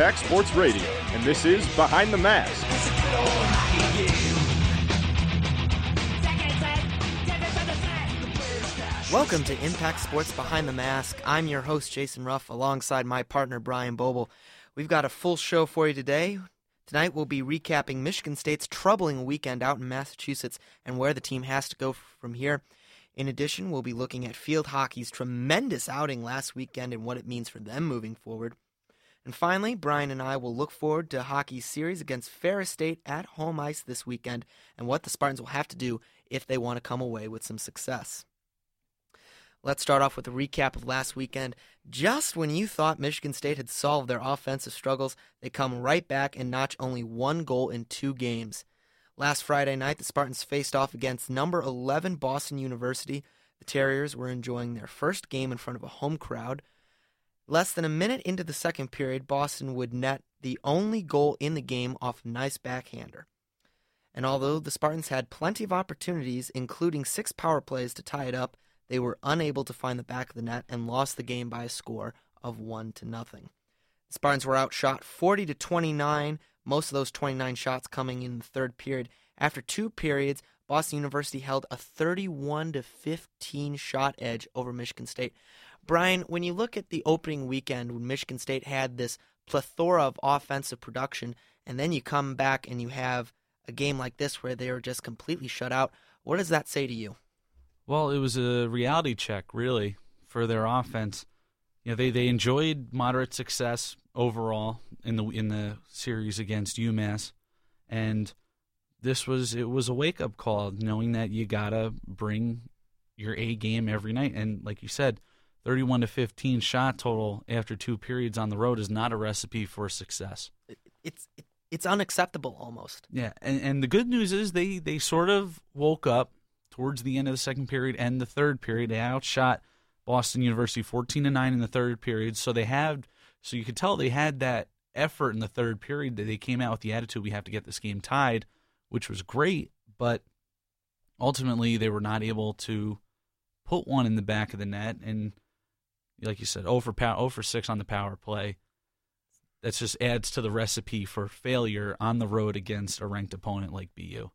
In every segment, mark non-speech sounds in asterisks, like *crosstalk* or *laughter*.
Impact Sports Radio, and this is Behind the Mask. Welcome to Impact Sports Behind the Mask. I'm your host, Jason Ruff, alongside my partner, Brian Boble. We've got a full show for you today. Tonight, we'll be recapping Michigan State's troubling weekend out in Massachusetts and where the team has to go from here. In addition, we'll be looking at field hockey's tremendous outing last weekend and what it means for them moving forward. And finally, Brian and I will look forward to hockey's series against Ferris State at home ice this weekend and what the Spartans will have to do if they want to come away with some success. Let's start off with a recap of last weekend. Just when you thought Michigan State had solved their offensive struggles, they come right back and notch only one goal in two games. Last Friday night, the Spartans faced off against number 11 Boston University. The Terriers were enjoying their first game in front of a home crowd. Less than a minute into the second period, Boston would net the only goal in the game off a nice backhander. And although the Spartans had plenty of opportunities, including six power plays to tie it up, they were unable to find the back of the net and lost the game by a score of 1 to nothing. The Spartans were outshot 40 to 29, most of those 29 shots coming in the third period. After two periods, Boston University held a 31 to 15 shot edge over Michigan State. Brian, when you look at the opening weekend when Michigan State had this plethora of offensive production and then you come back and you have a game like this where they were just completely shut out, what does that say to you? Well, it was a reality check, really, for their offense. You know, they, they enjoyed moderate success overall in the in the series against UMass, and this was it was a wake up call, knowing that you gotta bring your A game every night. And like you said, thirty one to fifteen shot total after two periods on the road is not a recipe for success. It's it's unacceptable almost. Yeah, and and the good news is they they sort of woke up towards the end of the second period and the third period. They outshot Boston University 14 to 9 in the third period. So they had so you could tell they had that effort in the third period that they came out with the attitude we have to get this game tied, which was great, but ultimately they were not able to put one in the back of the net and like you said, 0 for, power, 0 for 6 on the power play. That just adds to the recipe for failure on the road against a ranked opponent like BU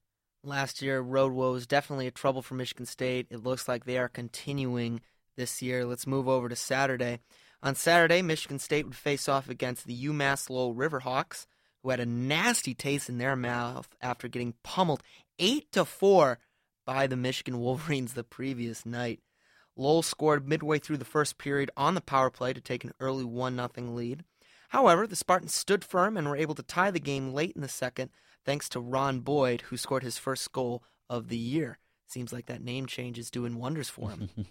last year. Road woes definitely a trouble for Michigan State. It looks like they are continuing this year. Let's move over to Saturday. On Saturday, Michigan State would face off against the UMass Lowell Riverhawks, who had a nasty taste in their mouth after getting pummeled eight to four by the Michigan Wolverines the previous night. Lowell scored midway through the first period on the power play to take an early 1 0 lead. However, the Spartans stood firm and were able to tie the game late in the second thanks to Ron Boyd, who scored his first goal of the year. Seems like that name change is doing wonders for him. *laughs*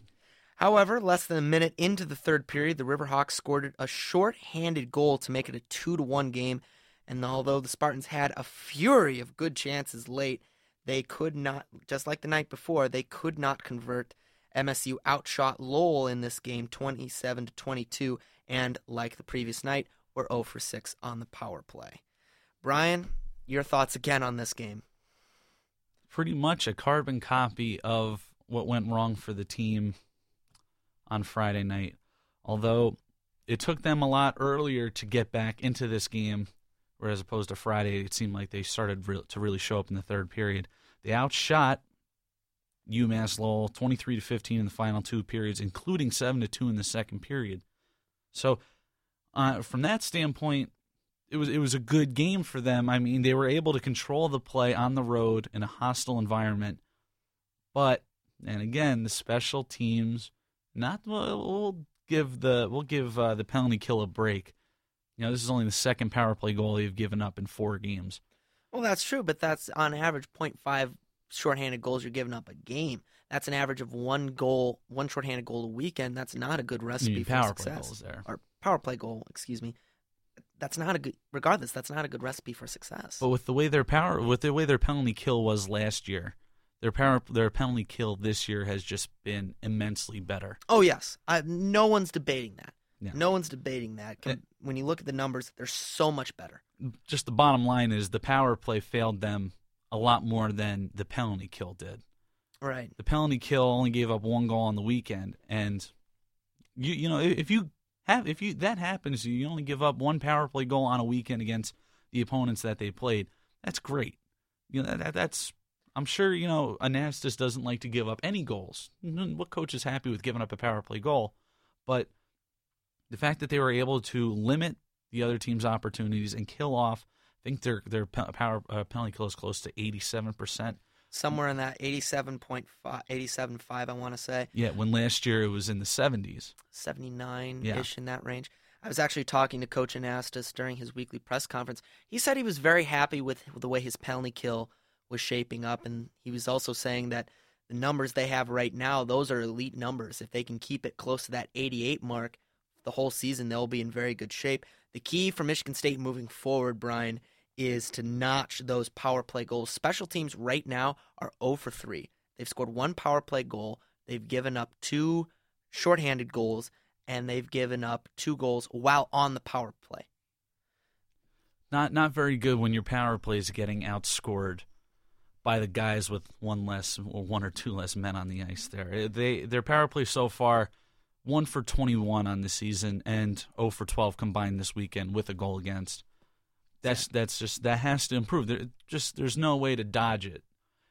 However, less than a minute into the third period, the Riverhawks scored a short-handed goal to make it a 2 to 1 game. And although the Spartans had a fury of good chances late, they could not, just like the night before, they could not convert. MSU outshot Lowell in this game 27 to 22, and like the previous night, were 0 for 6 on the power play. Brian, your thoughts again on this game? Pretty much a carbon copy of what went wrong for the team on Friday night. Although it took them a lot earlier to get back into this game, whereas opposed to Friday, it seemed like they started to really show up in the third period. They outshot UMass Lowell 23 to 15 in the final two periods, including 7 to 2 in the second period. So, uh, from that standpoint, it was it was a good game for them. I mean, they were able to control the play on the road in a hostile environment. But and again, the special teams not we'll, give the we'll give uh, the penalty kill a break. You know, this is only the second power play goal they've given up in four games. Well, that's true, but that's on average 0.5 shorthanded goals you're giving up a game. That's an average of one goal, one shorthanded goal a weekend. That's not a good recipe for power success. play goals there. Or power play goal, excuse me that's not a good regardless that's not a good recipe for success but with the way their power with the way their penalty kill was last year their power their penalty kill this year has just been immensely better oh yes I, no one's debating that yeah. no one's debating that it, eh. when you look at the numbers they're so much better just the bottom line is the power play failed them a lot more than the penalty kill did Right. The penalty kill only gave up one goal on the weekend, and you you know if you have if you that happens, you only give up one power play goal on a weekend against the opponents that they played. That's great. You know that, that's I'm sure you know Anastos doesn't like to give up any goals. What coach is happy with giving up a power play goal? But the fact that they were able to limit the other team's opportunities and kill off, think their their power uh, penalty kill is close to 87 percent. Somewhere in that 87.5, 87.5, I want to say. Yeah, when last year it was in the 70s. 79 ish Yeah. in that range. I was actually talking to Coach Anastos during his weekly press conference. He said he was very happy with the way his penalty kill was shaping up, and he was also saying that the numbers they have right now, those are elite numbers. If they can keep it close to that 88 mark the whole season, they'll be in very good shape. The key for Michigan State moving forward, Brian, is to notch those power play goals. Special teams right now are 0 for 3. They've scored one power play goal. They've given up two shorthanded goals, and they've given up two goals while on the power play. Not not very good when your power play is getting outscored by the guys with one less or one or two less men on the ice. There, uh, they their power play so far one for 21 on the season and 0 for 12 combined this weekend with a goal against. That's that's just that has to improve. There just there's no way to dodge it.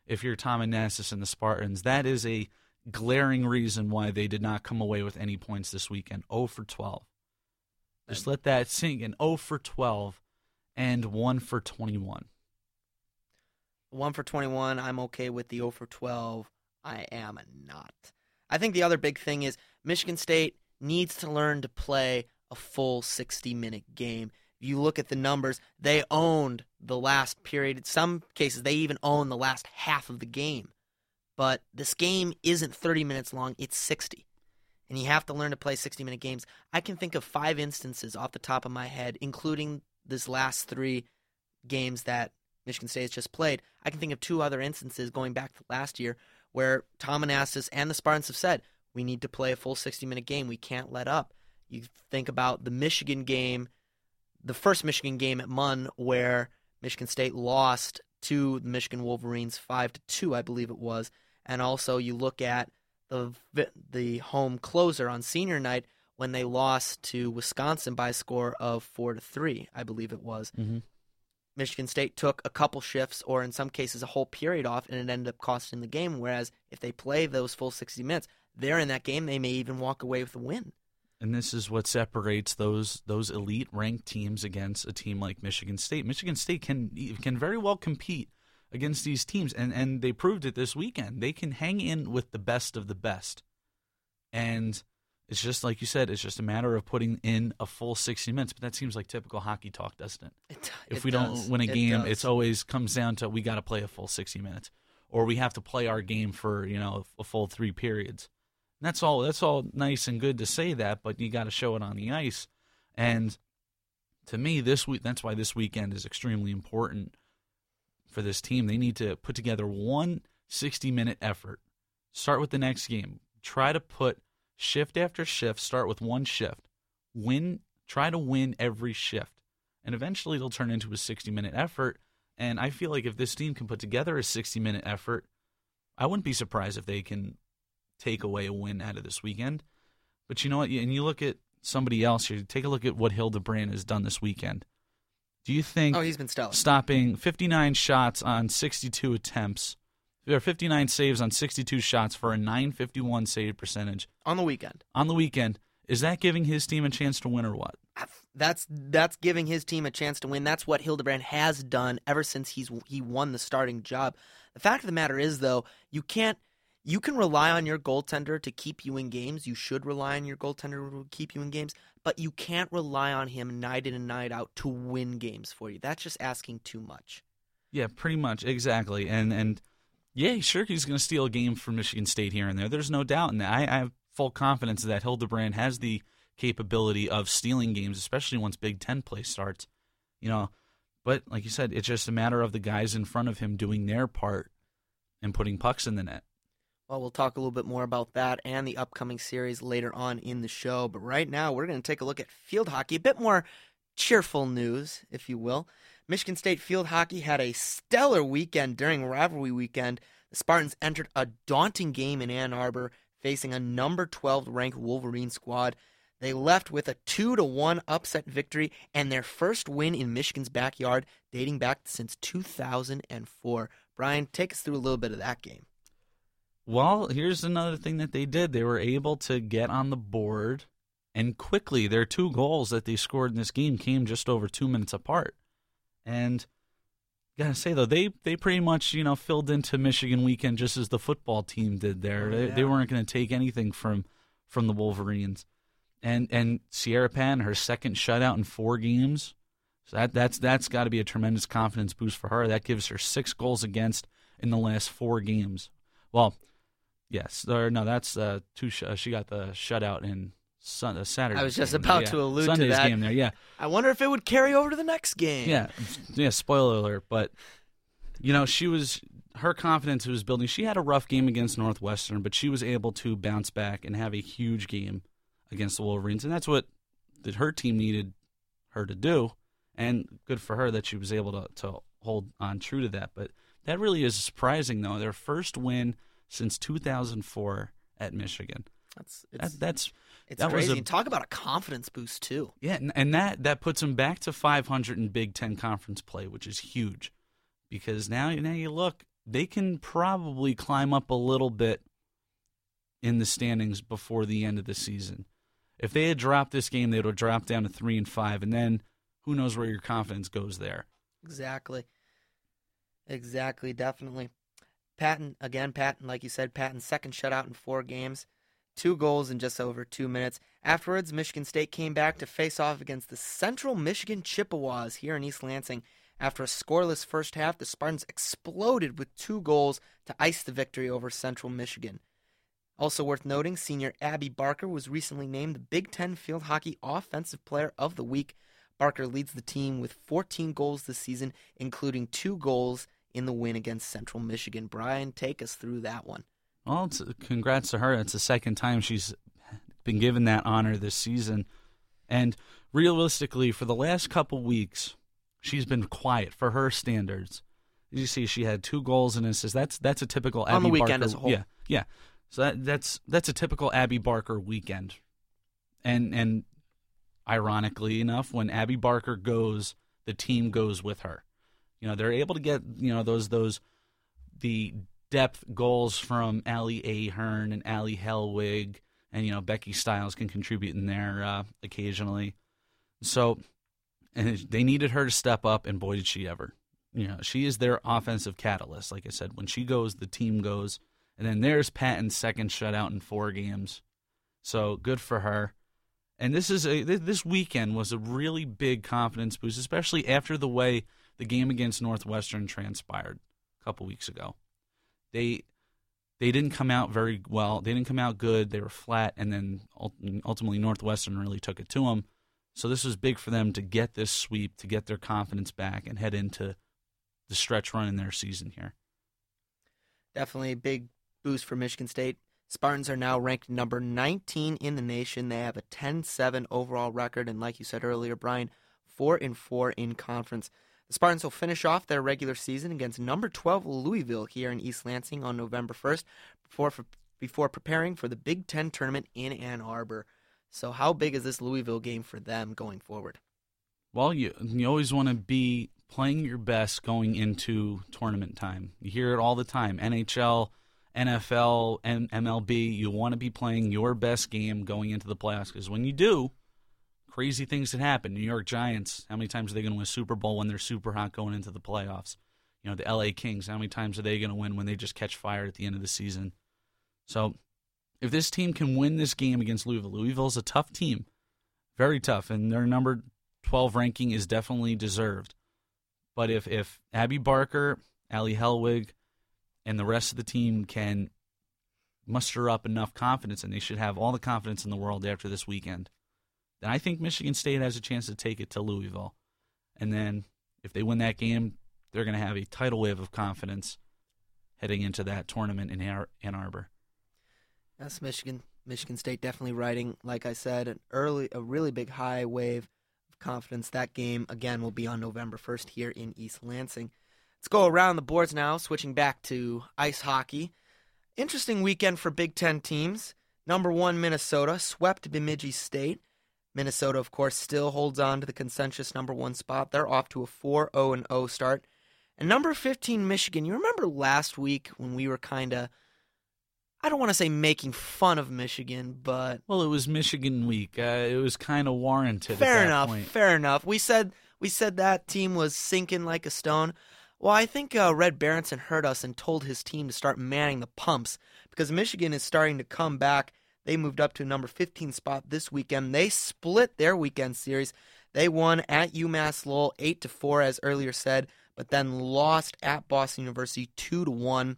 If you're Tom Anastos and the Spartans, that is a glaring reason why they did not come away with any points this weekend. 0 for 12. Just let that sink in. 0 for 12 and 1 for 21. One for 21, I'm okay with the 0 for 12. I am not. I think the other big thing is Michigan State needs to learn to play a full 60 minute game. You look at the numbers, they owned the last period. In some cases, they even own the last half of the game. But this game isn't 30 minutes long, it's 60. And you have to learn to play 60 minute games. I can think of five instances off the top of my head, including this last three games that Michigan State has just played. I can think of two other instances going back to last year where Tom Anastos and the Spartans have said, we need to play a full 60 minute game. We can't let up. You think about the Michigan game, the first Michigan game at Munn, where Michigan State lost to the Michigan Wolverines 5 to 2, I believe it was. And also you look at the the home closer on senior night when they lost to Wisconsin by a score of 4 to 3, I believe it was. Mm-hmm. Michigan State took a couple shifts, or in some cases a whole period off, and it ended up costing the game. Whereas if they play those full 60 minutes, they're in that game. They may even walk away with a win. And this is what separates those those elite ranked teams against a team like Michigan State. Michigan State can can very well compete against these teams, and and they proved it this weekend. They can hang in with the best of the best, and it's just like you said. It's just a matter of putting in a full sixty minutes. But that seems like typical hockey talk, doesn't it? It, if it we does. don't win a game, does. it's always comes down to we got to play a full 60 minutes or we have to play our game for, you know, a full 3 periods. That's all that's all nice and good to say that, but you got to show it on the ice. And to me, this week that's why this weekend is extremely important for this team. They need to put together one 60-minute effort. Start with the next game. Try to put shift after shift, start with one shift. Win, try to win every shift and eventually it'll turn into a 60 minute effort. And I feel like if this team can put together a 60 minute effort, I wouldn't be surprised if they can take away a win out of this weekend. But you know what? And you look at somebody else here. Take a look at what Hildebrand has done this weekend. Do you think Oh, he's been stellar. stopping 59 shots on 62 attempts, or 59 saves on 62 shots for a 951 save percentage on the weekend. on the weekend, is that giving his team a chance to win or what? That's that's giving his team a chance to win. That's what Hildebrand has done ever since he's he won the starting job. The fact of the matter is, though, you can't you can rely on your goaltender to keep you in games. You should rely on your goaltender to keep you in games, but you can't rely on him night in and night out to win games for you. That's just asking too much. Yeah, pretty much exactly. And and yeah, sure, he's going to steal a game from Michigan State here and there. There's no doubt in that. I, I have full confidence that Hildebrand has the capability of stealing games, especially once Big Ten play starts. You know, but like you said, it's just a matter of the guys in front of him doing their part and putting pucks in the net. Well, we'll talk a little bit more about that and the upcoming series later on in the show. But right now, we're going to take a look at field hockey, a bit more cheerful news, if you will. Michigan State field hockey had a stellar weekend during rivalry weekend. The Spartans entered a daunting game in Ann Arbor, facing a number 12 ranked Wolverine squad. They left with a 2 to 1 upset victory and their first win in Michigan's backyard dating back since 2004. Brian, take us through a little bit of that game. Well, here's another thing that they did. They were able to get on the board and quickly. Their two goals that they scored in this game came just over two minutes apart. And gotta say though, they they pretty much you know filled into Michigan weekend just as the football team did there. Oh, they, they weren't going to take anything from from the Wolverines. And and Sierra Pan, her second shutout in four games. So that that's that's got to be a tremendous confidence boost for her. That gives her six goals against in the last four games. Well, yes, or no, that's uh, two. Sh- uh, she got the shutout in sun- uh, Saturday. I was just about there, to yeah. allude to Sunday's that. game there. Yeah, I wonder if it would carry over to the next game. yeah, yeah. Spoiler alert, but you know she was her confidence was building. She had a rough game against Northwestern, but she was able to bounce back and have a huge game against the Wolverines, and that's what that her team needed her to do. And good for her that she was able to to hold on true to that. But that really is surprising, though. Their first win since 2004 at Michigan. That's That, that's it's that was crazy. a- And talk about a confidence boost too. yeah, and, and that that puts them back to 500 in Big Ten conference play, which is huge, because now now you look, they can probably climb up a little bit in the standings before the end of the season. If they had dropped this game, they would have dropped down to three and five, and then who knows where your confidence goes there. Exactly. Exactly, definitely. Patton, again, Patton, like you said, Patton's second shutout in four games, two goals in just over two minutes. Afterwards, Michigan State came back to face off against the Central Michigan Chippewas here in East Lansing. After a scoreless first half, the Spartans exploded with two goals to ice the victory over Central Michigan. Also worth noting, senior Abby Barker was recently named the Big Ten Field Hockey Offensive Player of the Week. Barker leads the team with 14 goals this season, including two goals in the win against Central Michigan. Brian, take us through that one. Well, it's, congrats to her. It's the second time she's been given that honor this season. And realistically, for the last couple weeks, she's been quiet for her standards. You see, she had two goals and assists. That's that's a typical Abby On the weekend Barker. as a whole. Yeah, yeah. So that, that's that's a typical Abby Barker weekend. And and ironically enough, when Abby Barker goes, the team goes with her. You know, they're able to get you know those those the depth goals from Allie Ahern and Allie Hellwig, and you know Becky Styles can contribute in there uh, occasionally. So, and they needed her to step up, and boy did she ever! You know, she is their offensive catalyst. Like I said, when she goes, the team goes. And then there's Patton's second shutout in four games. So good for her. And this is a this weekend was a really big confidence boost, especially after the way the game against Northwestern transpired a couple weeks ago. They they didn't come out very well. They didn't come out good. They were flat, and then ultimately Northwestern really took it to them. So this was big for them to get this sweep, to get their confidence back, and head into the stretch run in their season here. Definitely a big boost for Michigan State. Spartans are now ranked number 19 in the nation. They have a 10-7 overall record, and like you said earlier, Brian, four and four in conference. The Spartans will finish off their regular season against number 12 Louisville here in East Lansing on November 1st, before before preparing for the Big Ten tournament in Ann Arbor. So, how big is this Louisville game for them going forward? Well, you you always want to be playing your best going into tournament time. You hear it all the time. NHL, NFL, and MLB. You want to be playing your best game going into the playoffs because when you do, crazy things that happen. New York Giants. How many times are they going to win Super Bowl when they're super hot going into the playoffs? You know, the LA Kings. How many times are they going to win when they just catch fire at the end of the season? So, if this team can win this game against Louisville, Louisville's a tough team, very tough, and their number 12 ranking is definitely deserved. But if if Abby Barker, Ali Helwig, and the rest of the team can muster up enough confidence, and they should have all the confidence in the world after this weekend, then I think Michigan State has a chance to take it to Louisville. And then if they win that game, they're going to have a tidal wave of confidence heading into that tournament in Ann Arbor. That's Michigan. Michigan State definitely riding, like I said, an early, a really big high wave of confidence. That game again will be on November first here in East Lansing. Let's go around the boards now, switching back to ice hockey. Interesting weekend for Big Ten teams. Number one, Minnesota swept Bemidji State. Minnesota, of course, still holds on to the consensus number one spot. They're off to a 4 0 0 start. And number 15, Michigan. You remember last week when we were kind of, I don't want to say making fun of Michigan, but. Well, it was Michigan week. Uh, it was kind of warranted. Fair enough. Point. Fair enough. We said we said that team was sinking like a stone. Well, I think uh, Red Berenson heard us and told his team to start manning the pumps because Michigan is starting to come back. They moved up to number 15 spot this weekend. They split their weekend series. They won at UMass Lowell 8 to 4 as earlier said, but then lost at Boston University 2 to 1.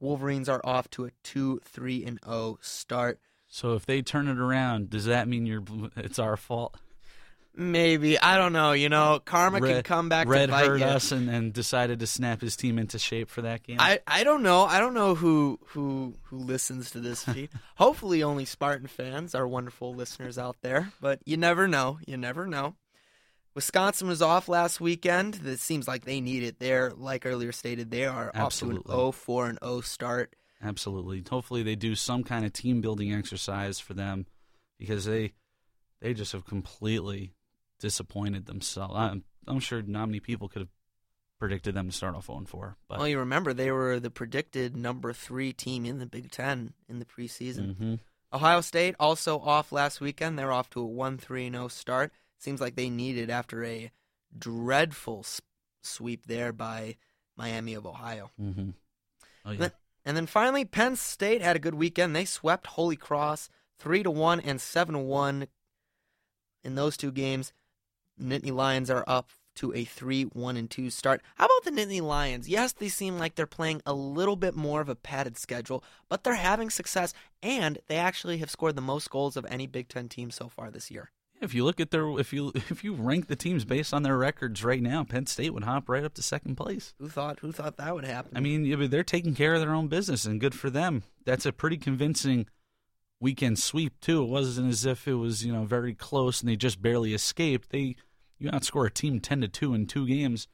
Wolverines are off to a 2-3 and 0 start. So if they turn it around, does that mean you're it's our fault? Maybe I don't know. You know, karma Red, can come back. Red to bite heard you. us and, and decided to snap his team into shape for that game. I, I don't know. I don't know who who who listens to this feed. *laughs* Hopefully, only Spartan fans, our wonderful listeners out there. But you never know. You never know. Wisconsin was off last weekend. It seems like they need it. They're like earlier stated, they are Absolutely. off to an 0-4 and 0 start. Absolutely. Hopefully they do some kind of team building exercise for them because they they just have completely disappointed themselves. I'm, I'm sure not many people could have predicted them to start off 0 4. But Well, you remember they were the predicted number three team in the Big Ten in the preseason. Mhm. Ohio State also off last weekend. They're off to a 1 3 0 start. Seems like they needed after a dreadful sweep there by Miami of Ohio. Mhm. Oh yeah. Then- And then finally, Penn State had a good weekend. They swept Holy Cross 3 to 1 and 7 to 1 in those two games. Nittany Lions are up to a 3 1 and 2 start. How about the Nittany Lions? Yes, they seem like they're playing a little bit more of a padded schedule, but they're having success, and they actually have scored the most goals of any Big Ten team so far this year. If you look at their if you *laughs* if you rank the teams based on their records right now, Penn State would hop right up to second place. Who thought? Who thought that would happen? I mean, they're taking care of their own business, and good for them. That's a pretty convincing weekend sweep too. It wasn't as if it was you know very close and they just barely escaped. They you outscore a team ten to two in two games.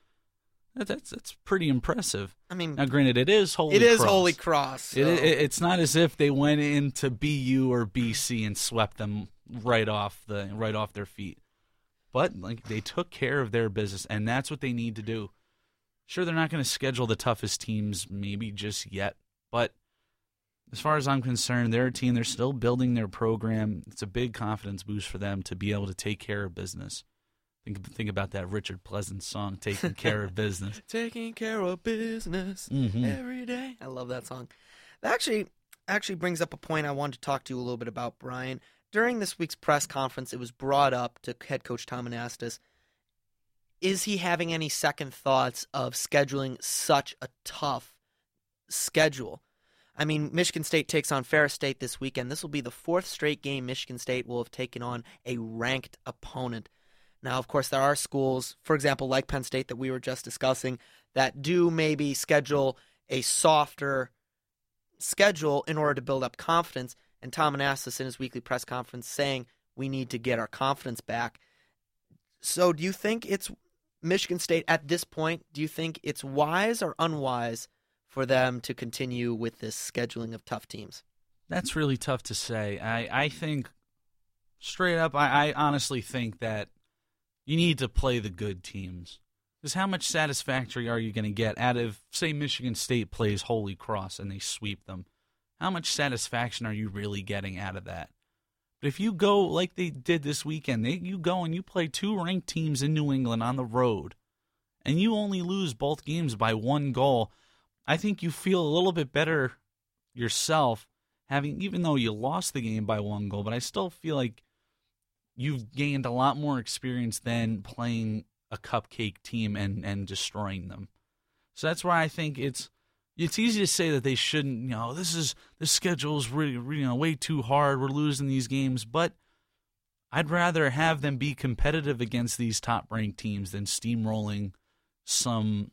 That, that's that's pretty impressive. I mean, Now, granted, it is Holy cross. it is Cross. Holy Cross. It, so- it, it's not as if they went into BU or BC and swept them right off the right off their feet. But like they took care of their business, and that's what they need to do. Sure, they're not going to schedule the toughest teams, maybe just yet. But as far as I'm concerned, they're a team. They're still building their program. It's a big confidence boost for them to be able to take care of business. Think think about that Richard Pleasant song, "Taking Care of Business." *laughs* taking care of business Mhm. every day. I love that song. That actually actually brings up a point I wanted to talk to you a little bit about, Brian. During this week's press conference, it was brought up to head coach Tom Anastos. Is he having any second thoughts of scheduling such a tough schedule? I mean, Michigan State takes on Ferris State this weekend. This will be the fourth straight game Michigan State will have taken on a ranked opponent. Now, of course, there are schools, for example, like Penn State that we were just discussing, that do maybe schedule a softer schedule in order to build up confidence. And Tom Anastos in his weekly press conference saying we need to get our confidence back. So, do you think it's Michigan State at this point? Do you think it's wise or unwise for them to continue with this scheduling of tough teams? That's really tough to say. I, I think, straight up, I, I honestly think that you need to play the good teams. Because how much satisfactory are you going to get out of, say, Michigan State plays Holy Cross and they sweep them? How much satisfaction are you really getting out of that? But if you go like they did this weekend, they, you go and you play two ranked teams in New England on the road, and you only lose both games by one goal, I think you feel a little bit better yourself having even though you lost the game by one goal, but I still feel like you've gained a lot more experience than playing a cupcake team and and destroying them. So that's why I think it's it's easy to say that they shouldn't, you know, this is this schedule is really, really you know, way too hard. We're losing these games, but I'd rather have them be competitive against these top ranked teams than steamrolling some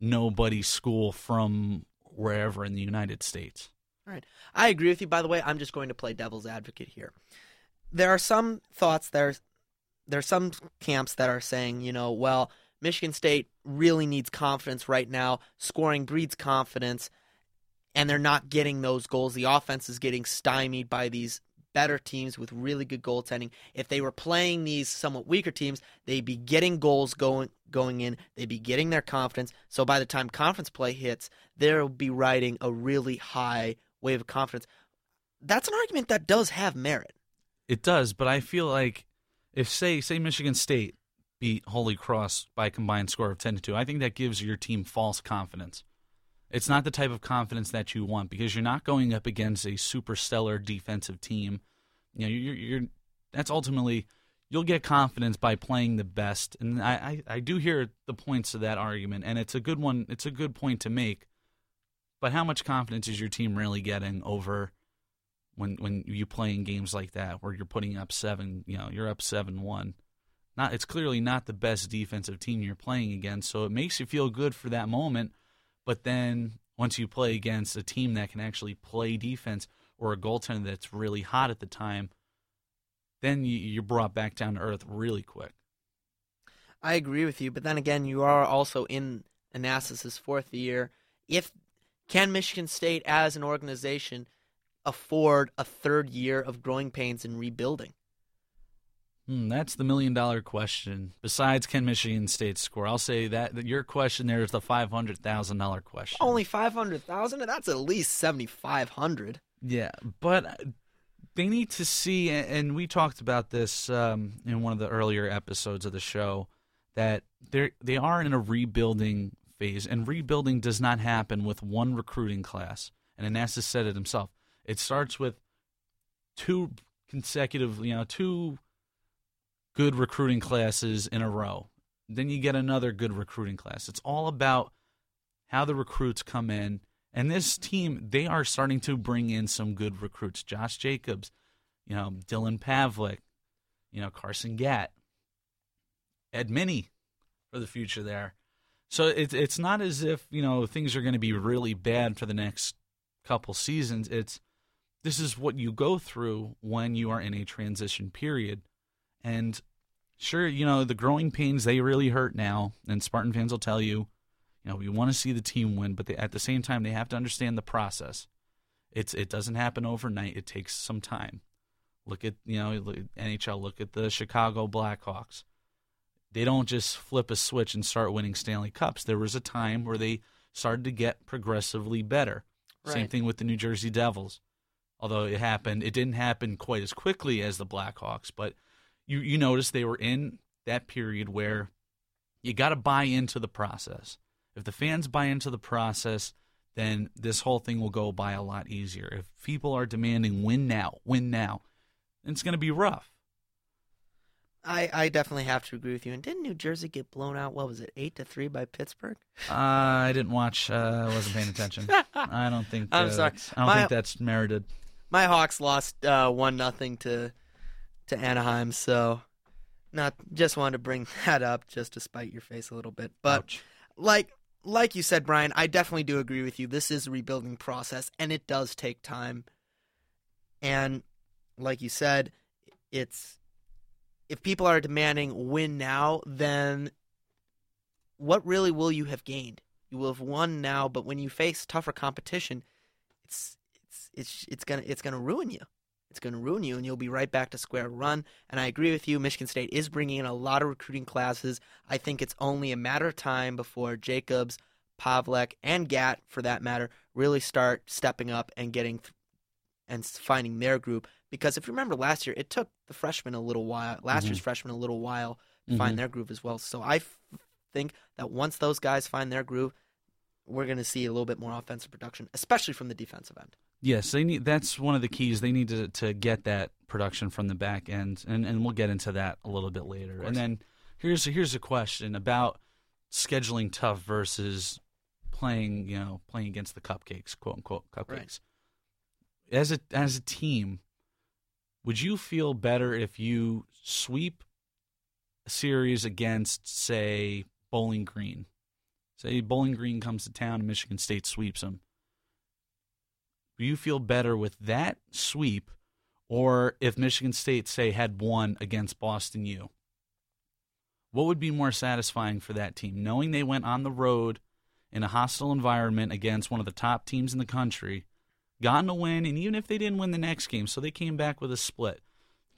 nobody school from wherever in the United States. All right. I agree with you. By the way, I'm just going to play devil's advocate here. There are some thoughts there. There are some camps that are saying, you know, well, Michigan State really needs confidence right now. Scoring breeds confidence, and they're not getting those goals. The offense is getting stymied by these better teams with really good goaltending. If they were playing these somewhat weaker teams, they'd be getting goals going going in. They'd be getting their confidence. So by the time conference play hits, they'll be riding a really high wave of confidence. That's an argument that does have merit. It does, but I feel like if say say Michigan State beat Holy Cross by a combined score of ten to two, I think that gives your team false confidence. It's not the type of confidence that you want because you're not going up against a super stellar defensive team. You know, you're, you're that's ultimately you'll get confidence by playing the best, and I, I, I do hear the points of that argument, and it's a good one. It's a good point to make. But how much confidence is your team really getting over when when you play in games like that where you're putting up seven? You know, you're up seven one. Not it's clearly not the best defensive team you're playing against, so it makes you feel good for that moment but then once you play against a team that can actually play defense or a goaltender that's really hot at the time, then you're brought back down to earth really quick. I agree with you, but then again, you are also in Anastos's fourth year. If can Michigan State as an organization afford a third year of growing pains and rebuilding? Hmm, that's the million dollar question. Besides, can Michigan State score? I'll say that, that your question there is the five hundred thousand dollar question. Only five hundred thousand? That's at least seventy five hundred. Yeah, but they need to see, and we talked about this um, in one of the earlier episodes of the show, that they they are in a rebuilding phase, and rebuilding does not happen with one recruiting class. And Anastos said it himself. It starts with two consecutive, you know, two good recruiting classes in a row. Then you get another good recruiting class. It's all about how the recruits come in. And this team, they are starting to bring in some good recruits. Josh Jacobs, you know, Dylan Pavlik, you know, Carson Gatt, Ed Minnie for the future there. So it's it's not as if, you know, things are going to be really bad for the next couple seasons. It's this is what you go through when you are in a transition period. And sure, you know, the growing pains, they really hurt now. And Spartan fans will tell you, you know, we want to see the team win, but they, at the same time, they have to understand the process. It's It doesn't happen overnight, it takes some time. Look at, you know, NHL, look at the Chicago Blackhawks. They don't just flip a switch and start winning Stanley Cups. There was a time where they started to get progressively better. Right. Same thing with the New Jersey Devils. Although it happened, it didn't happen quite as quickly as the Blackhawks, but – you you notice they were in that period where you got to buy into the process. If the fans buy into the process, then this whole thing will go by a lot easier. If people are demanding win now, win now, it's going to be rough. I, I definitely have to agree with you. And didn't New Jersey get blown out? What was it, eight to three by Pittsburgh? Uh, I didn't watch. Uh, I wasn't paying attention. *laughs* I don't think. I'm uh, sorry. I don't my, think that's merited. My Hawks lost uh, one nothing to to Anaheim. So, not just wanted to bring *laughs* that up just to spite your face a little bit. But Ouch. like like you said, Brian, I definitely do agree with you. This is a rebuilding process, and it does take time. And like you said, it's if people are demanding win now, then what really will you have gained? You will have won now, but when you face tougher competition, it's it's it's it's gonna it's gonna ruin you. It's going to ruin you, and you'll be right back to square one. And I agree with you. Michigan State is bringing in a lot of recruiting classes. I think it's only a matter of time before Jacobs, Pavlek, and Gatt, for that matter, really start stepping up and getting th- and finding their group. Because if you remember last year, it took the freshmen a little while, last mm-hmm. year's freshmen a little while to mm-hmm. find their groove as well. So I f- think that once those guys find their groove, we're going to see a little bit more offensive production, especially from the defensive end. Yes, they need. That's one of the keys. They need to to get that production from the back end, and and we'll get into that a little bit later. And then here's here's a question about scheduling tough versus playing, you know, playing against the cupcakes, quote unquote cupcakes. Right. As a as a team, would you feel better if you sweep a series against, say, Bowling Green? Say Bowling Green comes to town and Michigan State sweeps them do you feel better with that sweep or if Michigan State, say, had won against Boston U? what would be more satisfying for that team? Knowing they went on the road in a hostile environment against one of the top teams in the country, gotten a win, and even if they didn't win the next game, so they came back with a split.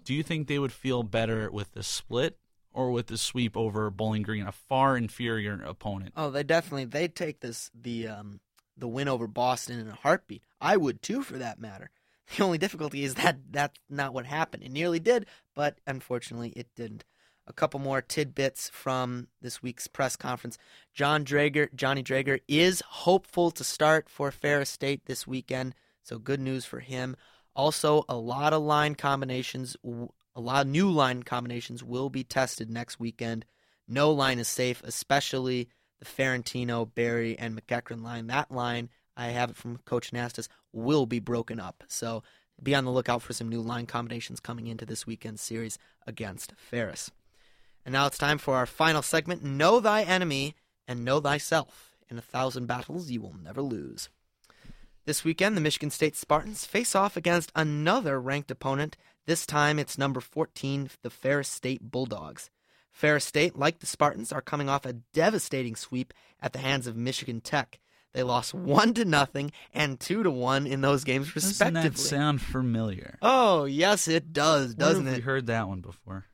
Do you think they would feel better with the split or with the sweep over Bowling Green, a far inferior opponent? Oh, they definitely they'd take this the um the win over Boston in a heartbeat. I would too, for that matter. *laughs* The only difficulty is that that's not what happened. It nearly did, but unfortunately, it didn't. A couple more tidbits from this week's press conference. John Drager, Johnny Drager, is hopeful to start for Ferris State this weekend, so good news for him. Also, a lot of line combinations, a lot of new line combinations will be tested next weekend. No line is safe, especially the Ferrantino, Berry, and McEachern line. That line, I have it from Coach Nastas, will be broken up. So be on the lookout for some new line combinations coming into this weekend's series against Ferris. And now it's time for our final segment Know Thy Enemy and Know Thyself. In a thousand battles, you will never lose. This weekend, the Michigan State Spartans face off against another ranked opponent. This time, it's number 14, the Ferris State Bulldogs. Ferris State, like the Spartans, are coming off a devastating sweep at the hands of Michigan Tech. They lost one to nothing and two to one in those games, respectively. Doesn't that sound familiar? Oh yes, it does, doesn't it? We heard that one before.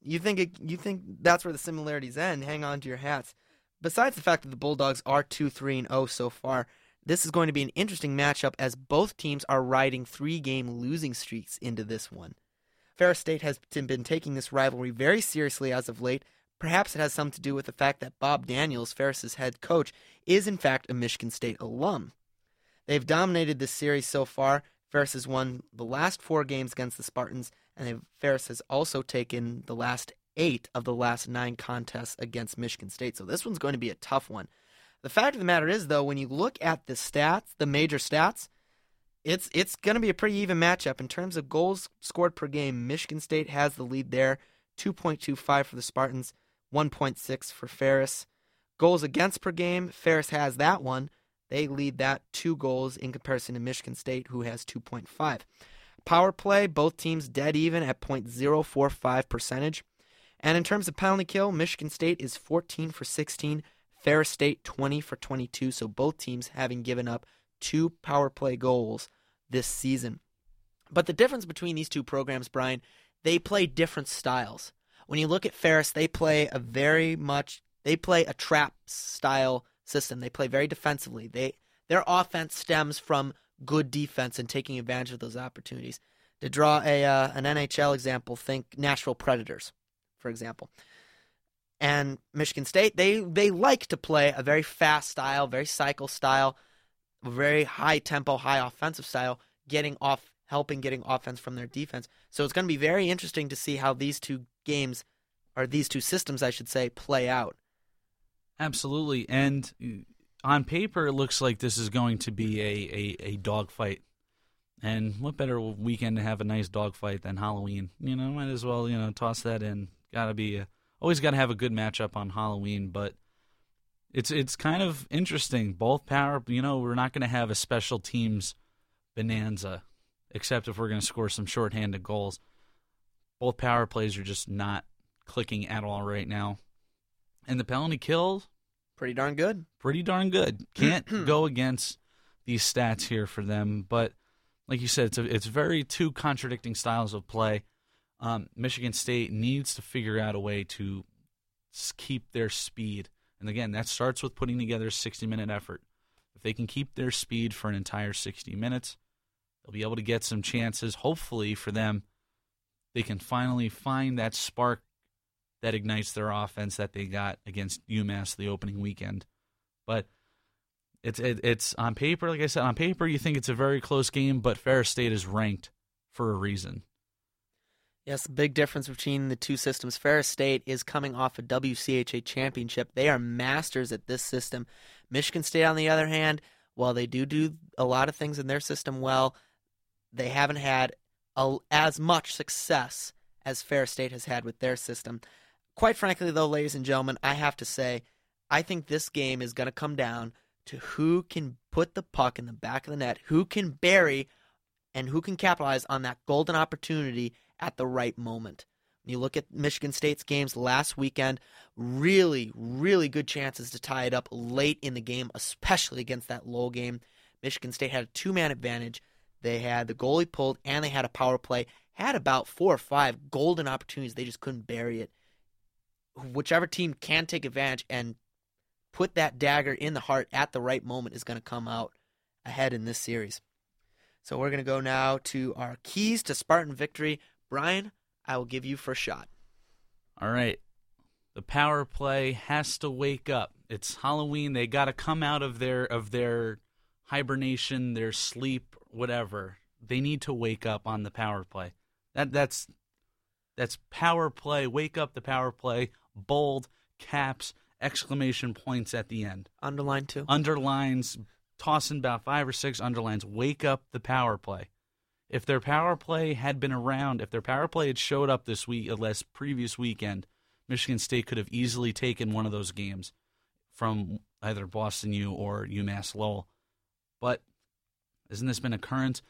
You think it, you think that's where the similarities end? Hang on to your hats. Besides the fact that the Bulldogs are two three and zero so far, this is going to be an interesting matchup as both teams are riding three game losing streaks into this one. Ferris State has been taking this rivalry very seriously as of late. Perhaps it has something to do with the fact that Bob Daniels, Ferris's head coach, is in fact a Michigan State alum. They've dominated this series so far. Ferris has won the last four games against the Spartans, and Ferris has also taken the last eight of the last nine contests against Michigan State. So this one's going to be a tough one. The fact of the matter is, though, when you look at the stats, the major stats, it's it's going to be a pretty even matchup in terms of goals scored per game. Michigan State has the lead there, 2.25 for the Spartans, 1.6 for Ferris. Goals against per game, Ferris has that one. They lead that two goals in comparison to Michigan State, who has 2.5. Power play, both teams dead even at 0.045 percentage. And in terms of penalty kill, Michigan State is 14 for 16, Ferris State 20 for 22. So both teams having given up two power play goals this season. But the difference between these two programs, Brian, they play different styles. When you look at Ferris, they play a very much they play a trap style system. They play very defensively. They their offense stems from good defense and taking advantage of those opportunities. To draw a uh, an NHL example, think Nashville Predators, for example. And Michigan State, they they like to play a very fast style, very cycle style, very high tempo, high offensive style, getting off, helping getting offense from their defense. So it's going to be very interesting to see how these two games, or these two systems, I should say, play out. Absolutely, and uh, on paper, it looks like this is going to be a a, a dogfight. And what better weekend to have a nice dogfight than Halloween? You know, might as well you know toss that in. Got to be a, always got to have a good matchup on Halloween, but it's it's kind of interesting. Both power, you know, we're not going to have a special teams bonanza, except if we're going to score some shorthanded goals. Both power plays are just not clicking at all right now, and the penalty kills pretty darn good. Pretty darn good. Can't *clears throat* go against these stats here for them, but like you said, it's a, it's very two contradicting styles of play. Um, Michigan State needs to figure out a way to keep their speed and again, that starts with putting together a 60 minute effort. If they can keep their speed for an entire 60 minutes, they'll be able to get some chances. Hopefully, for them, they can finally find that spark that ignites their offense that they got against UMass the opening weekend. But it's it, it's on paper, like I said, on paper you think it's a very close game, but Ferris State is ranked for a reason. Yes, big difference between the two systems. Ferris State is coming off a WCHA championship. They are masters at this system. Michigan State, on the other hand, while they do do a lot of things in their system well, they haven't had a, as much success as Ferris State has had with their system. Quite frankly, though, ladies and gentlemen, I have to say, I think this game is going to come down to who can put the puck in the back of the net, who can bury, and who can capitalize on that golden opportunity at the right moment. When you look at Michigan State's games last weekend, really, really good chances to tie it up late in the game, especially against that Lowell game. Michigan State had a two man advantage. They had the goalie pulled and they had a power play. Had about four or five golden opportunities. They just couldn't bury it. Whichever team can take advantage and put that dagger in the heart at the right moment is going to come out ahead in this series. So we're going to go now to our keys to Spartan victory. Brian, I will give you first shot. All right. The power play has to wake up. It's Halloween. They got to come out of their of their hibernation, their sleep, whatever. They need to wake up on the power play. That that's that's power play. Wake up the power play. Bold caps exclamation points at the end. Underline two. Underlines tossing about five or six underlines. Wake up the power play. If their power play had been around, if their power play had showed up this week, uh, last previous weekend, Michigan State could have easily taken one of those games from either Boston U or UMass Lowell. But isn't this been a current?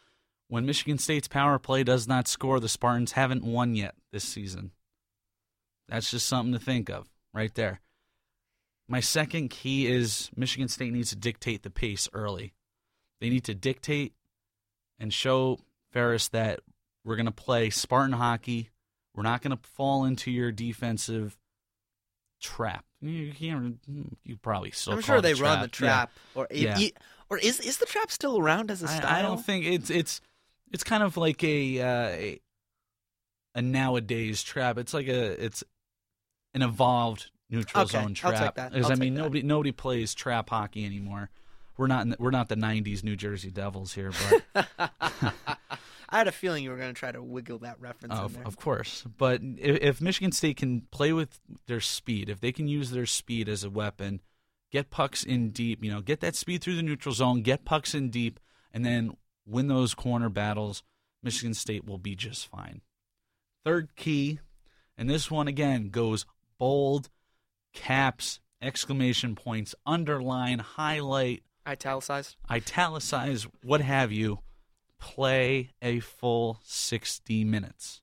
When Michigan State's power play does not score, the Spartans haven't won yet this season. That's just something to think of right there. My second key is Michigan State needs to dictate the pace early. They need to dictate and show Ferris that we're going to play Spartan hockey. We're not going to fall into your defensive trap. You can't. You probably still. I'm sure they run the trap, or Yeah. e- or is is the trap still around as a style? I, I don't think it's it's it's kind of like a, uh, a a nowadays trap. It's like a it's an evolved neutral Okay, zone trap. take that. 'Cause, I'll I mean that. nobody nobody plays trap hockey anymore. We're not in the, we're not the '90s New Jersey Devils here, but *laughs* I had a feeling you were going to try to wiggle that reference in of, there. of course. But if, if Michigan State can play with their speed, if they can use their speed as a weapon, get pucks in deep, you know, get that speed through the neutral zone, get pucks in deep, and then win those corner battles, Michigan State will be just fine. Third key, and this one again goes bold, caps, exclamation points, underline, highlight, Italicized. italicize, what have you, play a full 60 minutes.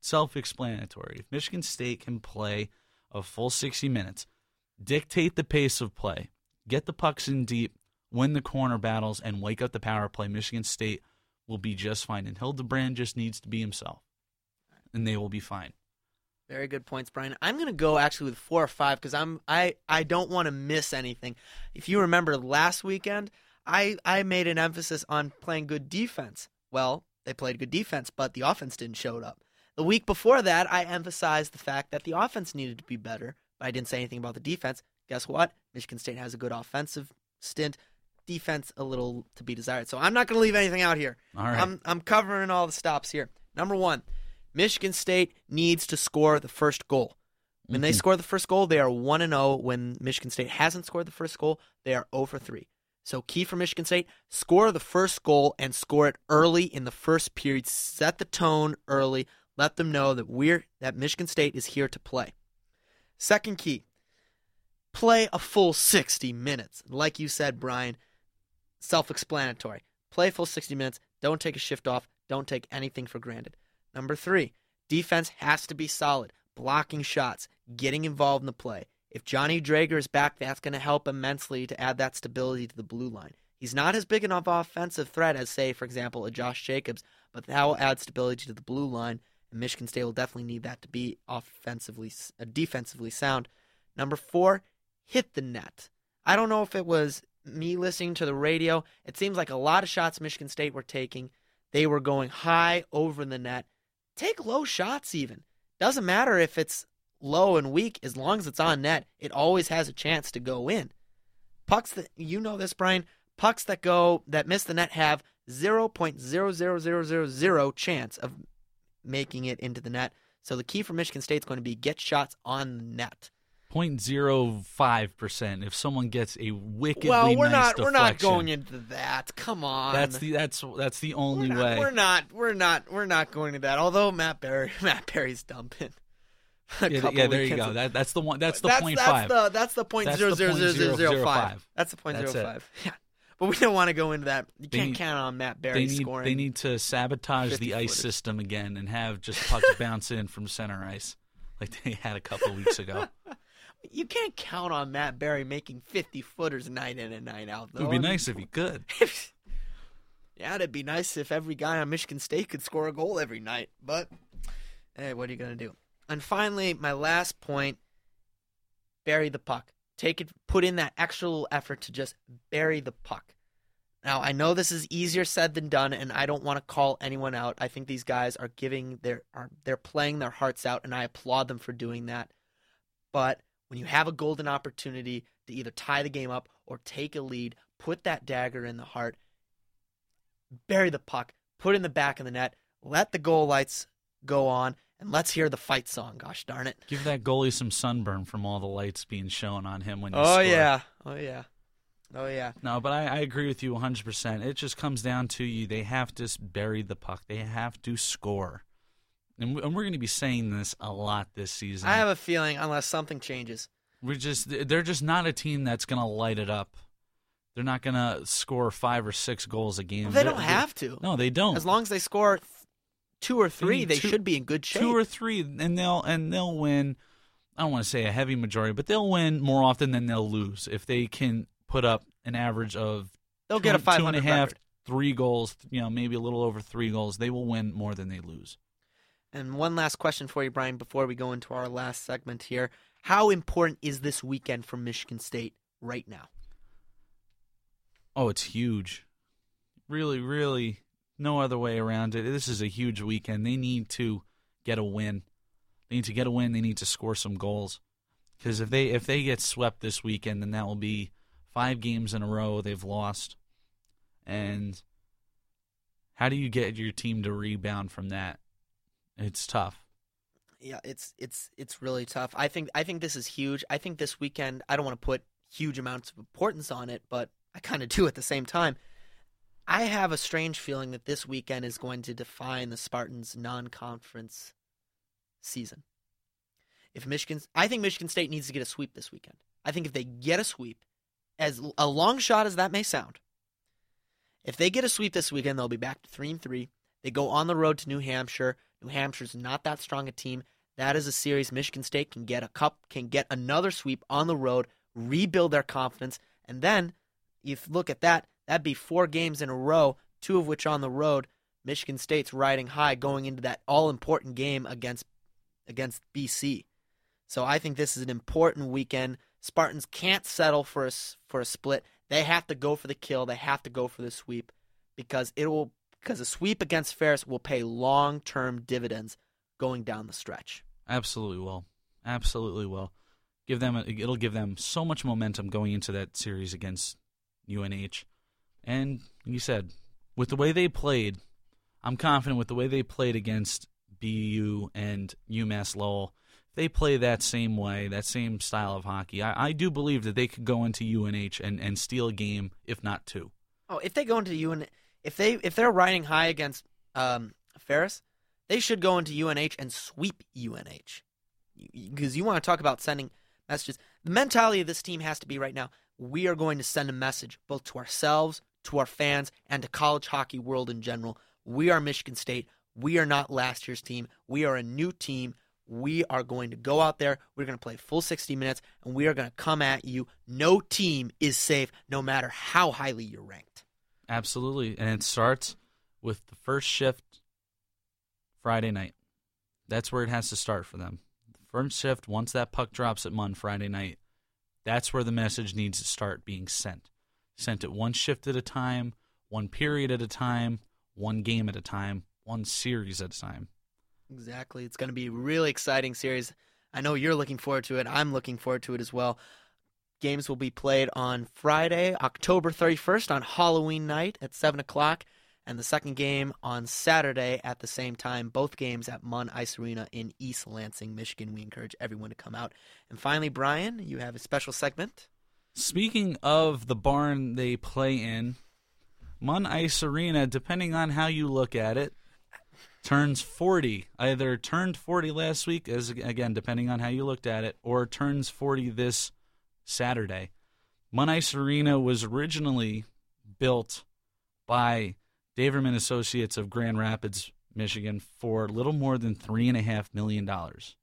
Self explanatory. If Michigan State can play a full 60 minutes, dictate the pace of play, get the pucks in deep, win the corner battles, and wake up the power play, Michigan State will be just fine. And Hildebrand just needs to be himself, and they will be fine. Very good points, Brian. I'm going to go actually with four or five because I'm I I don't want to miss anything. If you remember last weekend, I I made an emphasis on playing good defense. Well, they played good defense, but the offense didn't show up. The week before that, I emphasized the fact that the offense needed to be better, but I didn't say anything about the defense. Guess what? Michigan State has a good offensive stint, defense a little to be desired. So I'm not going to leave anything out here. All right. I'm I'm covering all the stops here. Number one, Michigan State needs to score the first goal. When they mm-hmm. score the first goal, they are one and zero. When Michigan State hasn't scored the first goal, they are zero for three. So key for Michigan State: score the first goal and score it early in the first period. Set the tone early. Let them know that we're that Michigan State is here to play. Second key: play a full sixty minutes. Like you said, Brian, self-explanatory. Play a full 60 minutes. Don't take a shift off. Don't take anything for granted. Number three, defense has to be solid. Blocking shots, getting involved in the play. If Johnny Draeger is back, that's going to help immensely to add that stability to the blue line. He's not as big an offensive threat as, say, for example, a Josh Jacobs, but that will add stability to the blue line, and Michigan State will definitely need that to be offensively, uh, defensively sound. Number four, hit the net. I don't know if it was me listening to the radio. It seems like a lot of shots Michigan State were taking. They were going high over the net. Take low shots, even. Doesn't matter if it's low and weak, as long as it's on net, it always has a chance to go in. Pucks that, you know this, Brian, pucks that go, that miss the net have 0.00000 chance of making it into the net. So the key for Michigan State is going to be get shots on net. 0.05 percent. If someone gets a wickedly well, we're nice not we're not going into that. Come on. That's the that's that's the only we're not, way. We're not we're not we're not going to that. Although Matt Berry *laughs* Matt Berry's dumping. *laughs* a yeah, yeah, there you go. That that's the one. That's the that's, point that's five. the that's the point That's zero the zero zero zero zero zero five. five. That's the point That's zero it. five. *laughs* Yeah. but we don't want to go into that. You They can't need- count on Matt They need scoring. they need to sabotage the ice footers. system again and have just pucks bounce in from center ice like they had a couple weeks ago. You can't count on Matt Berry making 50 footers night in and night out. Though. It would be nice if he could. *laughs* yeah, it'd be nice if every guy on Michigan State could score a goal every night. But hey, what are you gonna do? And finally, my last point: bury the puck. Take it, put in that extra little effort to just bury the puck. Now, I know this is easier said than done, and I don't want to call anyone out. I think these guys are giving their are they're playing their hearts out, and I applaud them for doing that. But when you have a golden opportunity to either tie the game up or take a lead, put that dagger in the heart, bury the puck, put it in the back of the net, let the goal lights go on, and let's hear the fight song. Gosh darn it! Give that goalie some sunburn from all the lights being shown on him when you Oh score. yeah, oh yeah, oh yeah. No, but I, I agree with you 100%. It just comes down to you. They have to bury the puck. They have to score. And, we- and we're going to be saying this a lot this season. I have a feeling unless something changes, We're just they're just not a team that's going to light it up. They're not going to score five or six goals a game. well, they don't they're- have to. No, they don't. As long as they score two or three, they two- should be in good shape. two or three, and they'll and they'll win. I don't want to say a heavy majority, but they'll win more often than they'll lose if they can put up an average of They'll two- get a 500 half, record. three goals. You know, maybe a little over three goals. They will win more than they lose. And one last question for you, Brian, before we go into our last segment here. How important is this weekend for Michigan State right now? Oh, it's huge. Really, really, no other way around it. This is a huge weekend. They need to get a win. They need to get a win. They need to score some goals. Because if they if they get swept this weekend, then that will be five games in a row they've lost. And how do you get your team to rebound from that? It's tough. Yeah, it's it's it's really tough. I think I think this is huge. I think this weekend I don't want to put huge amounts of importance on it, but I kind of *laughs* do at the same time. I have a strange feeling that this weekend is going to define the Spartans' non-conference season. If Michigan, I think Michigan State needs to get a sweep this weekend. I think if they get a sweep, as a long shot as that may sound, if they get a sweep this weekend, they'll be back to three and three. They go on the road to New Hampshire. New Hampshire's not that strong a team. That is a series Michigan State can get a cup, can get another sweep on the road, rebuild their confidence, and then if you look at that, that'd be four games in a row, two of which on the road. Michigan State's riding high going into that all important game against against BC. So I think this is an important weekend. Spartans can't settle for a for a split. They have to go for the kill. They have to go for the sweep because it will because a sweep against Ferris will pay long term dividends going down the stretch. Absolutely will. Absolutely will. Give them a, it'll give them so much momentum going into that series against UNH. And you said with the way they played, I'm confident with the way they played against BU and UMass Lowell. They play that same way, that same style of hockey, I, I do believe that they could go into UNH and, and steal a game, if not two. Oh, if they go into UN, if they if they're riding high against um, Ferris, they should go into UNH and sweep UNH. Because you want to talk about sending messages. The mentality of this team has to be right now. We are going to send a message both to ourselves, to our fans, and to college hockey world in general. We are Michigan State. We are not last year's team. We are a new team. We are going to go out there. We're going to play full 60 minutes, and we are going to come at you. No team is safe, no matter how highly you're ranked. Absolutely. And it starts with the first shift Friday night. That's where it has to start for them. The first shift, once that puck drops at Munn Friday night, that's where the message needs to start being sent. Sent it one shift at a time, one period at a time, one game at a time, one series at a time. Exactly. It's going to be a really exciting series. I know you're looking forward to it. I'm looking forward to it as well. Games will be played on Friday, October 31st, on Halloween night at 7 o'clock, and the second game on Saturday at the same time. Both games at Munn Ice Arena in East Lansing, Michigan. We encourage everyone to come out. And finally, Brian, you have a special segment. Speaking of the barn they play in, Munn Ice Arena, depending on how you look at it, turns 40. Either turned 40 last week, as again, depending on how you looked at it, or turns 40 this Saturday. Munn Ice Arena was originally built by Daverman Associates of Grand Rapids, Michigan, for a little more than three and a half million dollars.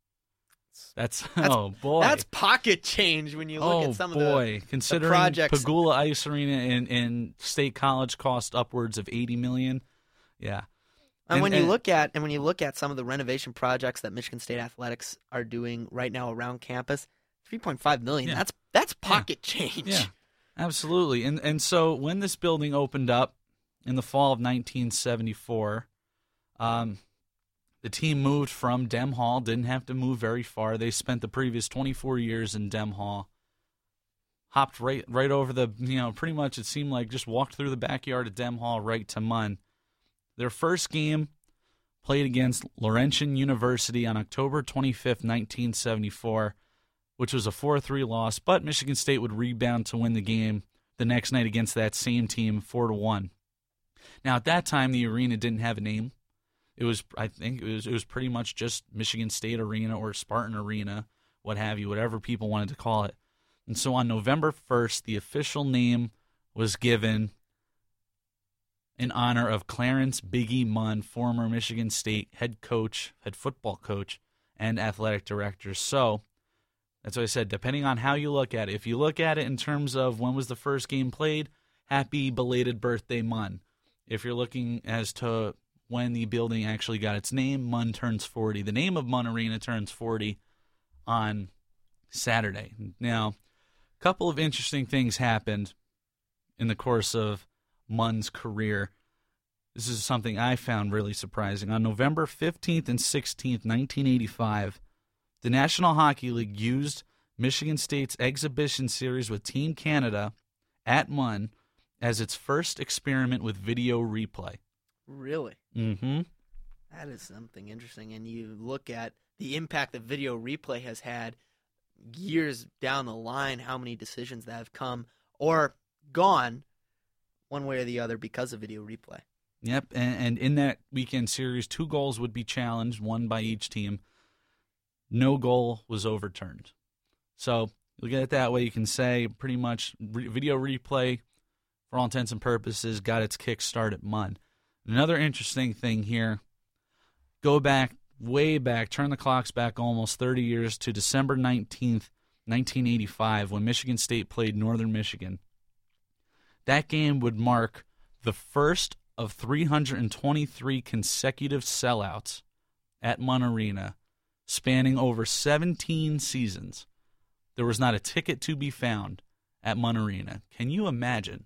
That's, *laughs* That's- oh boy. That's pocket change when you look oh at some boy! of the Considering projects- Pegula Ice Arena and, and State College cost upwards of eighty million, yeah. And, And- when you look at and when you look at some of the renovation projects that Michigan State Athletics are doing right now around campus, three point five million. Yeah. That's that's pocket change. Yeah, absolutely. And and so when this building opened up in the fall of 1974, um, the team moved from Dem Hall. Didn't have to move very far. They spent the previous 24 years in Dem Hall. Hopped right right over the you know pretty much it seemed like just walked through the backyard of Dem Hall right to Munn. Their first game played against Laurentian University on October 25th, 1974 which was a 4 3 loss, but Michigan State would rebound to win the game the next night against that same team 4 to 1. Now, at that time, the arena didn't have a name. It was, I think, it was, it was pretty much just Michigan State Arena or Spartan Arena, what have you, whatever people wanted to call it. And so on November 1st, the official name was given in honor of Clarence Biggie Munn, former Michigan State head coach, head football coach, and athletic director. So, that's what I said. Depending on how you look at it, if you look at it in terms of when was the first game played, happy belated birthday, Munn. If you're looking as to when the building actually got its name, Munn turns 40. The name of Munn Arena turns 40 on Saturday. Now, a couple of interesting things happened in the course of Munn's career. This is something I found really surprising. On November 15th and 16th, 1985, the National Hockey League used Michigan State's exhibition series with Team Canada at Munn as its first experiment with video replay. Really? Mm-hmm. That is something interesting. And you look at the impact that video replay has had years down the line, how many decisions that have come or gone one way or the other because of video replay. Yep, and, and in that weekend series, two goals would be challenged, one by each team. No goal was overturned. So look at it that way. You can say pretty much re- video replay, for all intents and purposes, got its kick start at Munn. Another interesting thing here go back, way back, turn the clocks back almost 30 years to December 19th, 1985, when Michigan State played Northern Michigan. That game would mark the first of 323 consecutive sellouts at Munn Arena, spanning over 17 seasons. There was not a ticket to be found at Munn Arena. Can you imagine?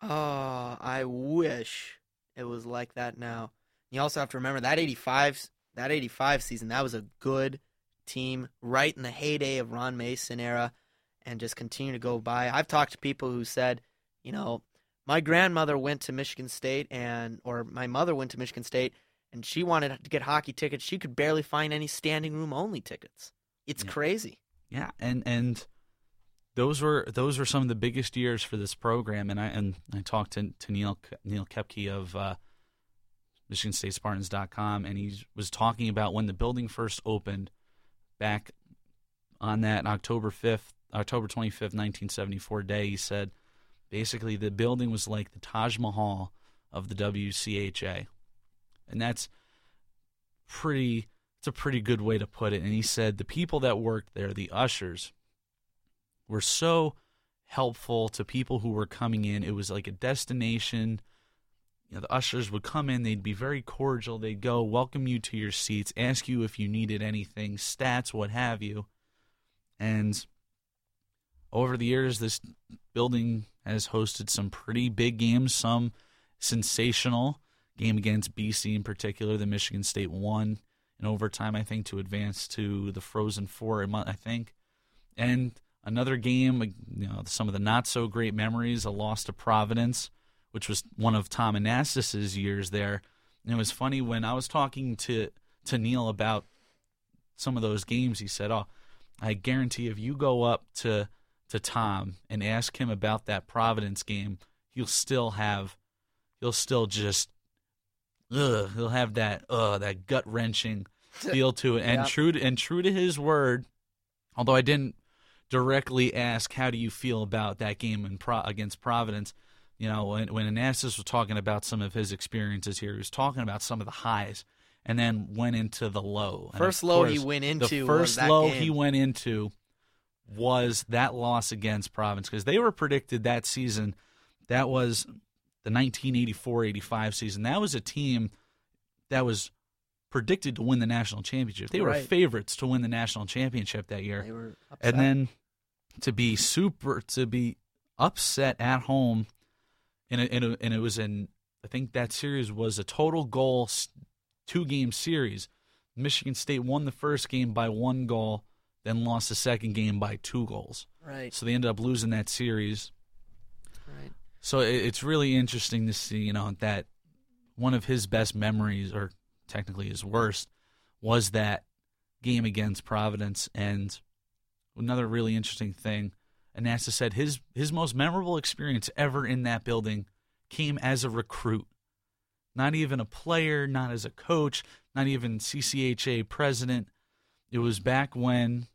Oh, I wish it was like that now. You also have to remember that 85 that 85 season, that was a good team right in the heyday of Ron Mason era and just continue to go by. I've talked to people who said, you know, my grandmother went to Michigan State and or my mother went to Michigan State and she wanted to get hockey tickets. She could barely find any standing room only tickets. It's Yeah. crazy. Yeah, and and those were those were some of the biggest years for this program. And I and I talked to to Neil Neil Koepke of uh, MichiganStateSpartans.com, and he was talking about when the building first opened back on that October fifth, October twenty fifth, nineteen seventy four day. He said basically the building was like the Taj Mahal of the WCHA, and that's pretty. It's a pretty good way to put it. And he said the people that worked there, the ushers, were so helpful to people who were coming in. It was like a destination. You know, the ushers would come in, they'd be very cordial. They'd go, welcome you to your seats, ask you if you needed anything, stats, what have you. And over the years, this building has hosted some pretty big games, some sensational. Game against BC in particular, the Michigan State won in overtime, I think, to advance to the Frozen Four, I think. And another game, you know, some of the not so great memories, a loss to Providence, which was one of Tom Anastos's years there. And it was funny when I was talking to to Neil about some of those games. He said, "Oh, I guarantee if you go up to to Tom and ask him about that Providence game, he'll still have, he'll still just, ugh, he'll have that, uh, that gut wrenching *laughs* feel to it. And Yeah. true to, and true to his word, although I didn't directly ask how do you feel about that game in Pro- against Providence, You know, when when Anastos was talking about some of his experiences here, he was talking about some of the highs, and then went into the low. And First low he course, went The into was first that low game. he went into was that loss against Providence because they were predicted that season. That was the 1984-85 season. That was a team that was predicted to win the national championship. They were Right. favorites to win the national championship that year. They were upset. And then to be super to be upset at home, and it, and it, and it was in I think that series was a total goal two game series. Michigan State won the first game by one goal, then lost the second game by two goals. right, So they ended up losing that series. right. So it's really interesting to see, you know, that one of his best memories, or technically his worst, was that game against Providence. And another really interesting thing, Anastos said his his most memorable experience ever in that building came as a recruit. Not even a player, not as a coach, not even CCHA president. It was back when,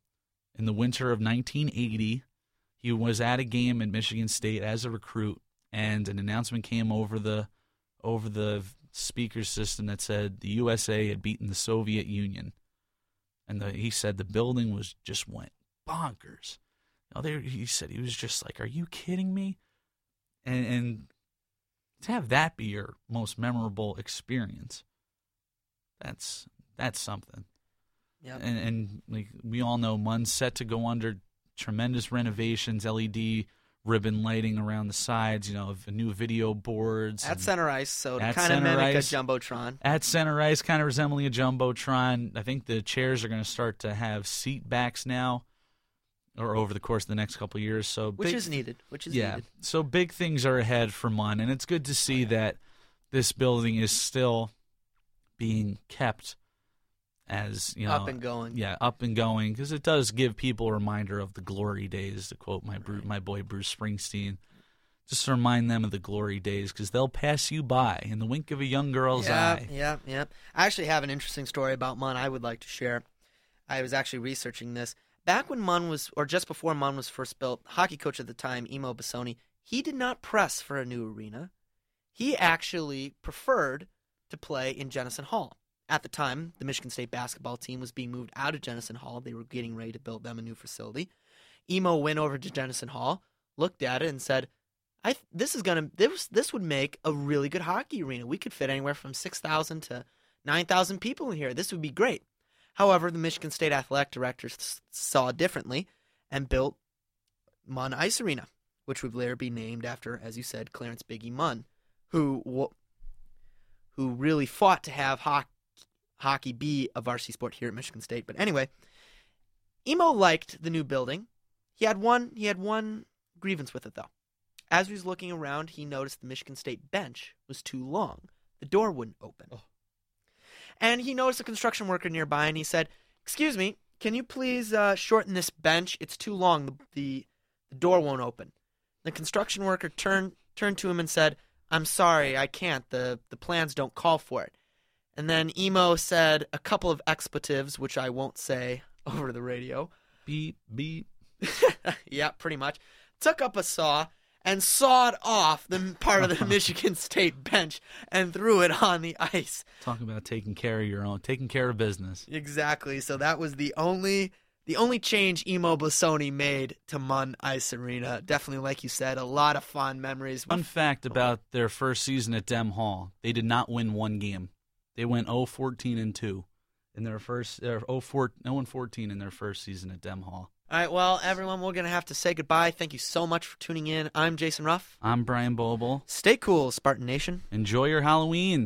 in the winter of 1980, he was at a game at Michigan State as a recruit, and an announcement came over the over the speaker system that said the USA had beaten the Soviet Union, and the, he said the building was just went bonkers. You know, they, he said he was just like, "Are you kidding me?" And, and to have that be your most memorable experience, that's that's something Yep. and, and like we all know, Munn's set to go under tremendous renovations, LED ribbon lighting around the sides, you know, of new video boards. at center ice, so to kind of mimic ice. a jumbotron. at center ice, kind of resembling a jumbotron. I think the chairs are going to start to have seat backs now, or over the course of the next couple of years. So Which big- is needed. Which is yeah. needed. So big things are ahead for Munn, and it's good to see oh, that this building is still being kept as you know Up and going. yeah, up and going because it does give people a reminder of the glory days. To quote my Bru- my boy Bruce Springsteen, just to remind them of the glory days because they'll pass you by in the wink of a young girl's yeah, eye. Yeah, yeah. I actually have an interesting story about Munn I would like to share. I was actually researching this. Back when Munn was, or just before Munn was first built, hockey coach at the time, Amo Bessone, he did not press for a new arena. He actually preferred to play in Jenison Hall. At the time, the Michigan State basketball team was being moved out of Jenison Hall. They were getting ready to build them a new facility. Amo went over to Jenison Hall, looked at it, and said, I this is gonna this this would make a really good hockey arena. We could fit anywhere from six thousand to nine thousand people in here. This would be great. However, the Michigan State athletic directors saw differently and built Munn Ice Arena, which would later be named after, as you said, Clarence Biggie Munn, who who really fought to have hockey hockey be a varsity sport here at Michigan State. But anyway, Amo liked the new building. He had one he had one grievance with it though. As he was looking around, he noticed the Michigan State bench was too long. The door wouldn't open. And he noticed a construction worker nearby and he said, Excuse me, can you please uh, shorten this bench? It's too long. The, the, the door won't open. The construction worker turned, turned to him and said, I'm sorry, I can't. The, the plans don't call for it. And then Amo said a couple of expletives, which I won't say *laughs* over the radio. Beep beep. *laughs* yeah, pretty much. Took up a saw and sawed off the part of the *laughs* Michigan State bench and threw it on the ice. Talk about taking care of your own, taking care of business. Exactly. So that was the only the only change Amo Bessone made to Munn Ice Arena. Definitely, like you said, a lot of fond memories. Fun fact about their first season at Dem Hall: they did not win one game. They went 0-14 and two in their first, or 0-4 0-14 in their first season at Dem Hall. All right, well, everyone, we're gonna have to say goodbye. Thank you so much for tuning in. I'm Jason Ruff. I'm Brian Boble. Stay cool, Spartan Nation. Enjoy your Halloween.